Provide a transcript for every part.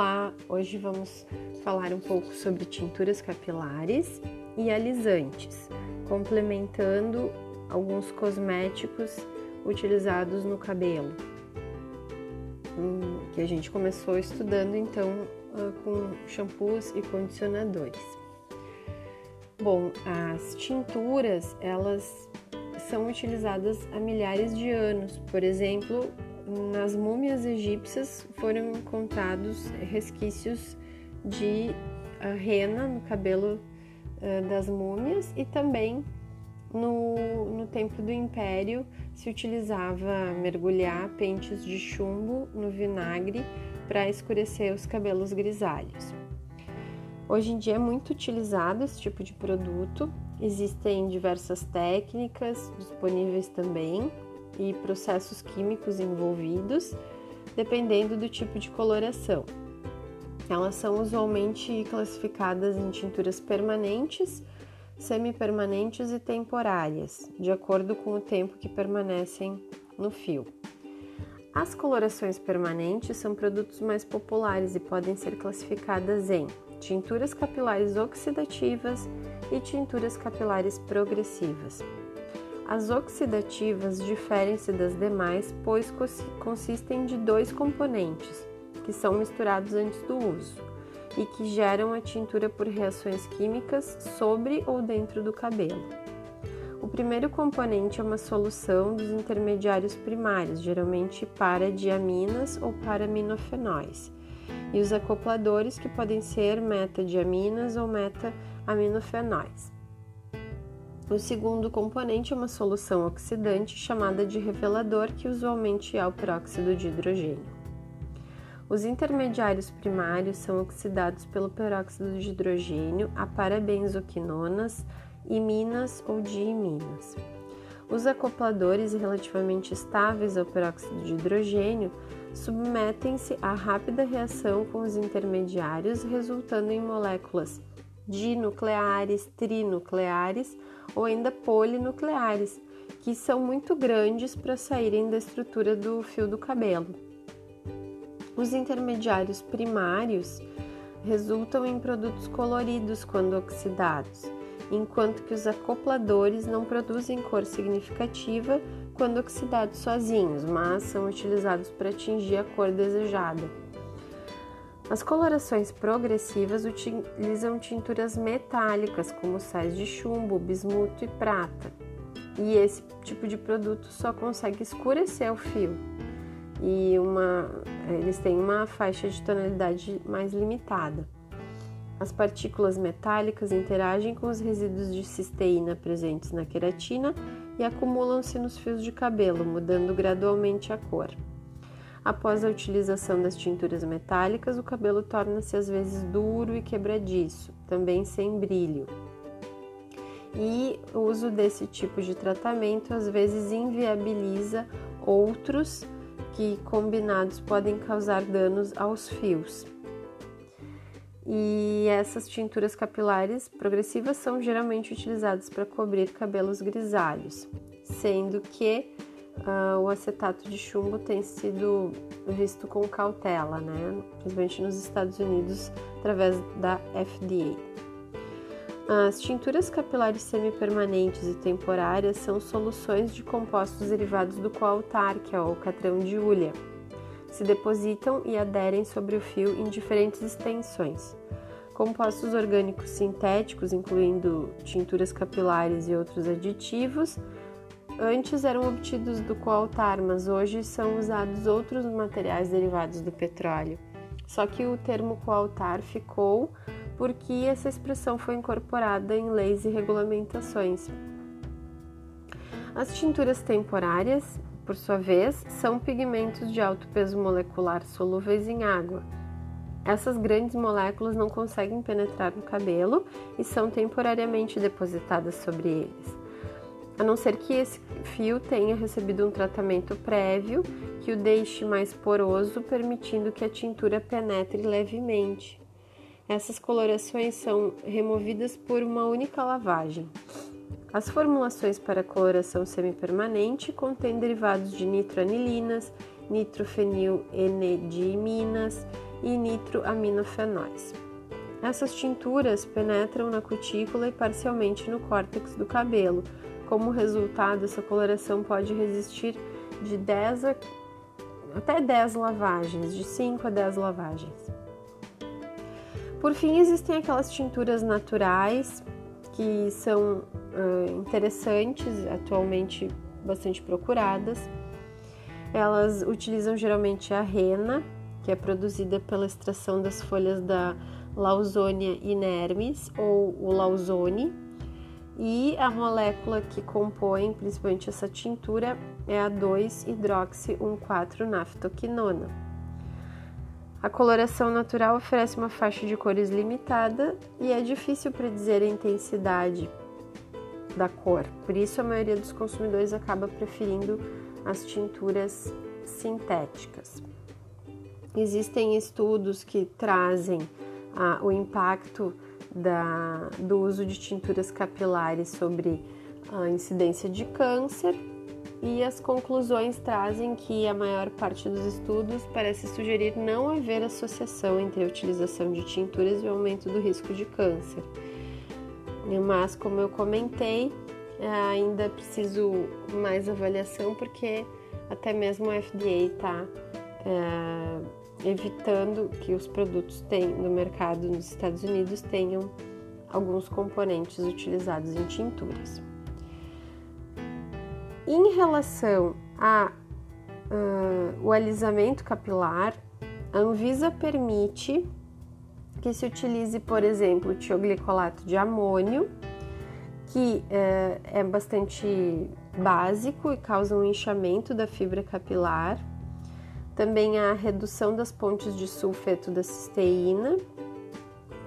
Olá, hoje vamos falar um pouco sobre tinturas capilares e alisantes, complementando alguns cosméticos utilizados no cabelo, hum, que a gente começou estudando então ah, com shampoos e condicionadores. Bom, as tinturas elas são utilizadas há milhares de anos, por exemplo, nas múmias egípcias foram encontrados resquícios de uh, rena no cabelo uh, das múmias e também no, no tempo do Império se utilizava mergulhar pentes de chumbo no vinagre para escurecer os cabelos grisalhos. Hoje em dia é muito utilizado esse tipo de produto, existem diversas técnicas disponíveis também e processos químicos envolvidos, dependendo do tipo de coloração. Elas são usualmente classificadas em tinturas permanentes, semipermanentes e temporárias, de acordo com o tempo que permanecem no fio. As colorações permanentes são produtos mais populares e podem ser classificadas em tinturas capilares oxidativas e tinturas capilares progressivas. As oxidativas diferem-se das demais, pois consistem de dois componentes, que são misturados antes do uso e que geram a tintura por reações químicas sobre ou dentro do cabelo. O primeiro componente é uma solução dos intermediários primários, geralmente para diaminas ou para e os acopladores que podem ser metadiaminas ou meta-aminofenóis. O segundo componente é uma solução oxidante chamada de revelador, que usualmente é o peróxido de hidrogênio. Os intermediários primários são oxidados pelo peróxido de hidrogênio a parabenzoquinonas, iminas ou diiminas. Os acopladores relativamente estáveis ao peróxido de hidrogênio submetem-se a rápida reação com os intermediários, resultando em moléculas dinucleares, trinucleares ou ainda polinucleares, que são muito grandes para saírem da estrutura do fio do cabelo. Os intermediários primários resultam em produtos coloridos quando oxidados, enquanto que os acopladores não produzem cor significativa quando oxidados sozinhos, mas são utilizados para atingir a cor desejada. As colorações progressivas utilizam tinturas metálicas, como sais de chumbo, bismuto e prata. E esse tipo de produto só consegue escurecer o fio. E uma, eles têm uma faixa de tonalidade mais limitada. As partículas metálicas interagem com os resíduos de cisteína presentes na queratina e acumulam-se nos fios de cabelo, mudando gradualmente a cor. Após a utilização das tinturas metálicas, o cabelo torna-se às vezes duro e quebradiço, também sem brilho. E o uso desse tipo de tratamento às vezes inviabiliza outros que combinados podem causar danos aos fios. E essas tinturas capilares progressivas são geralmente utilizadas para cobrir cabelos grisalhos, sendo que uh, o acetato de chumbo tem sido visto com cautela, né? principalmente nos Estados Unidos, através da FDA. As tinturas capilares semipermanentes e temporárias são soluções de compostos derivados do coaltar, que é o catrão de hulha. Se depositam e aderem sobre o fio em diferentes extensões. Compostos orgânicos sintéticos, incluindo tinturas capilares e outros aditivos, Antes eram obtidos do coaltar, mas hoje são usados outros materiais derivados do petróleo. Só que o termo coaltar ficou porque essa expressão foi incorporada em leis e regulamentações. As tinturas temporárias, por sua vez, são pigmentos de alto peso molecular solúveis em água. Essas grandes moléculas não conseguem penetrar no cabelo e são temporariamente depositadas sobre eles a não ser que esse fio tenha recebido um tratamento prévio que o deixe mais poroso, permitindo que a tintura penetre levemente. Essas colorações são removidas por uma única lavagem. As formulações para coloração semipermanente contêm derivados de nitroanilinas, nitrofenilenediiminas, e nitroaminofenóis. Essas tinturas penetram na cutícula e parcialmente no córtex do cabelo. Como resultado, essa coloração pode resistir de 10 a, até 10 lavagens, de 5 a 10 lavagens. Por fim, existem aquelas tinturas naturais que são uh, interessantes, atualmente bastante procuradas. Elas utilizam geralmente a rena, que é produzida pela extração das folhas da Lausonia inermis ou o lausone, e a molécula que compõe principalmente essa tintura é a 2-hidroxi-1,4-naftoquinona. A coloração natural oferece uma faixa de cores limitada e é difícil predizer a intensidade da cor, por isso a maioria dos consumidores acaba preferindo as tinturas sintéticas. Existem estudos que trazem ah, o impacto da, do uso de tinturas capilares sobre a incidência de câncer e as conclusões trazem que a maior parte dos estudos parece sugerir não haver associação entre a utilização de tinturas e o aumento do risco de câncer. Mas, como eu comentei, ainda preciso mais avaliação porque até mesmo a FDA está é, evitando que os produtos no mercado nos Estados Unidos tenham alguns componentes utilizados em tinturas. Em relação ao uh, alisamento capilar, a Anvisa permite que se utilize, por exemplo, o tioglicolato de amônio, que uh, é bastante básico e causa um inchamento da fibra capilar também a redução das pontes de sulfeto da cisteína.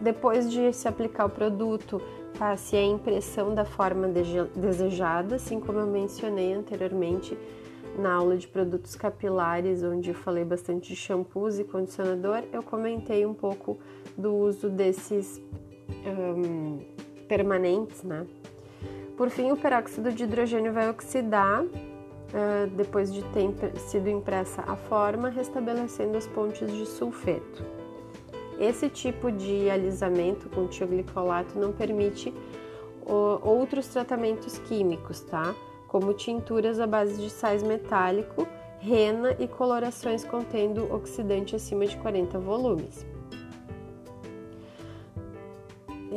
Depois de se aplicar o produto, faz-se a impressão da forma desejada, assim como eu mencionei anteriormente na aula de produtos capilares, onde eu falei bastante de shampoos e condicionador, eu comentei um pouco do uso desses um, permanentes, né? Por fim, o peróxido de hidrogênio vai oxidar depois de ter sido impressa a forma, restabelecendo as pontes de sulfeto. Esse tipo de alisamento com tioglicolato não permite outros tratamentos químicos, tá? Como tinturas à base de sais metálico, rena e colorações contendo oxidante acima de 40 volumes.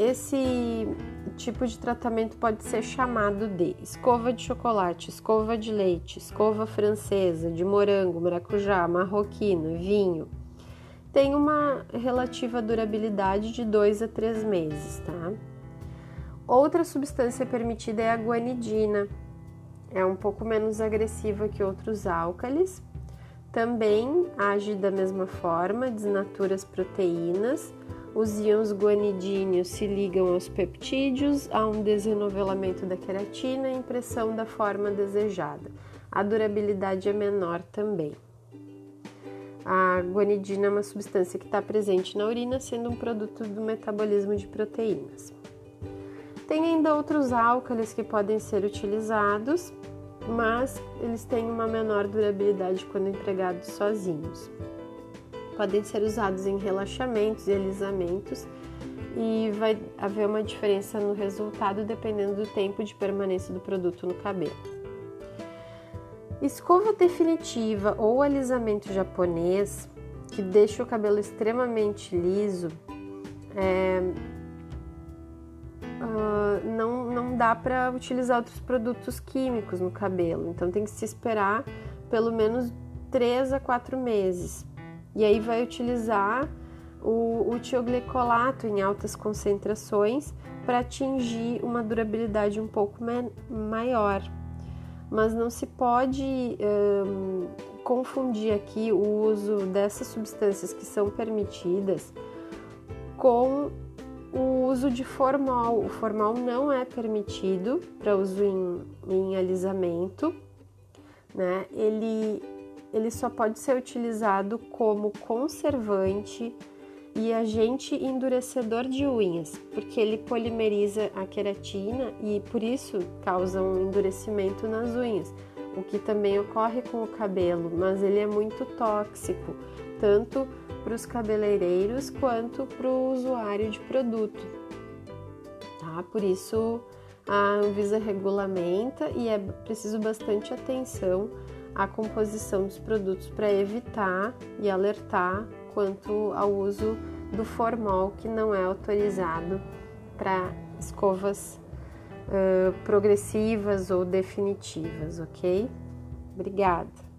Esse tipo de tratamento pode ser chamado de escova de chocolate, escova de leite, escova francesa, de morango, maracujá, marroquino, vinho. Tem uma relativa durabilidade de 2 a 3 meses, tá? Outra substância permitida é a guanidina. É um pouco menos agressiva que outros álcalis. Também age da mesma forma, desnatura as proteínas os íons guanidíneos se ligam aos peptídeos, há um desennovelamento da queratina e impressão da forma desejada. A durabilidade é menor também. A guanidina é uma substância que está presente na urina, sendo um produto do metabolismo de proteínas. Tem ainda outros álcalis que podem ser utilizados, mas eles têm uma menor durabilidade quando empregados sozinhos podem ser usados em relaxamentos e alisamentos e vai haver uma diferença no resultado dependendo do tempo de permanência do produto no cabelo. Escova definitiva ou alisamento japonês, que deixa o cabelo extremamente liso, é, uh, não, não dá para utilizar outros produtos químicos no cabelo, então tem que se esperar pelo menos 3 a 4 meses e aí vai utilizar o, o tioglicolato em altas concentrações para atingir uma durabilidade um pouco maior. Mas não se pode um, confundir aqui o uso dessas substâncias que são permitidas com o uso de formol. O formol não é permitido para uso em, em alisamento, né? Ele ele só pode ser utilizado como conservante e agente endurecedor de unhas, porque ele polimeriza a queratina e por isso causa um endurecimento nas unhas. o que também ocorre com o cabelo, mas ele é muito tóxico, tanto para os cabeleireiros quanto para o usuário de produto. Tá? Por isso a Anvisa regulamenta e é preciso bastante atenção à composição dos produtos para evitar e alertar quanto ao uso do formol que não é autorizado para escovas uh, progressivas ou definitivas, ok? Obrigada.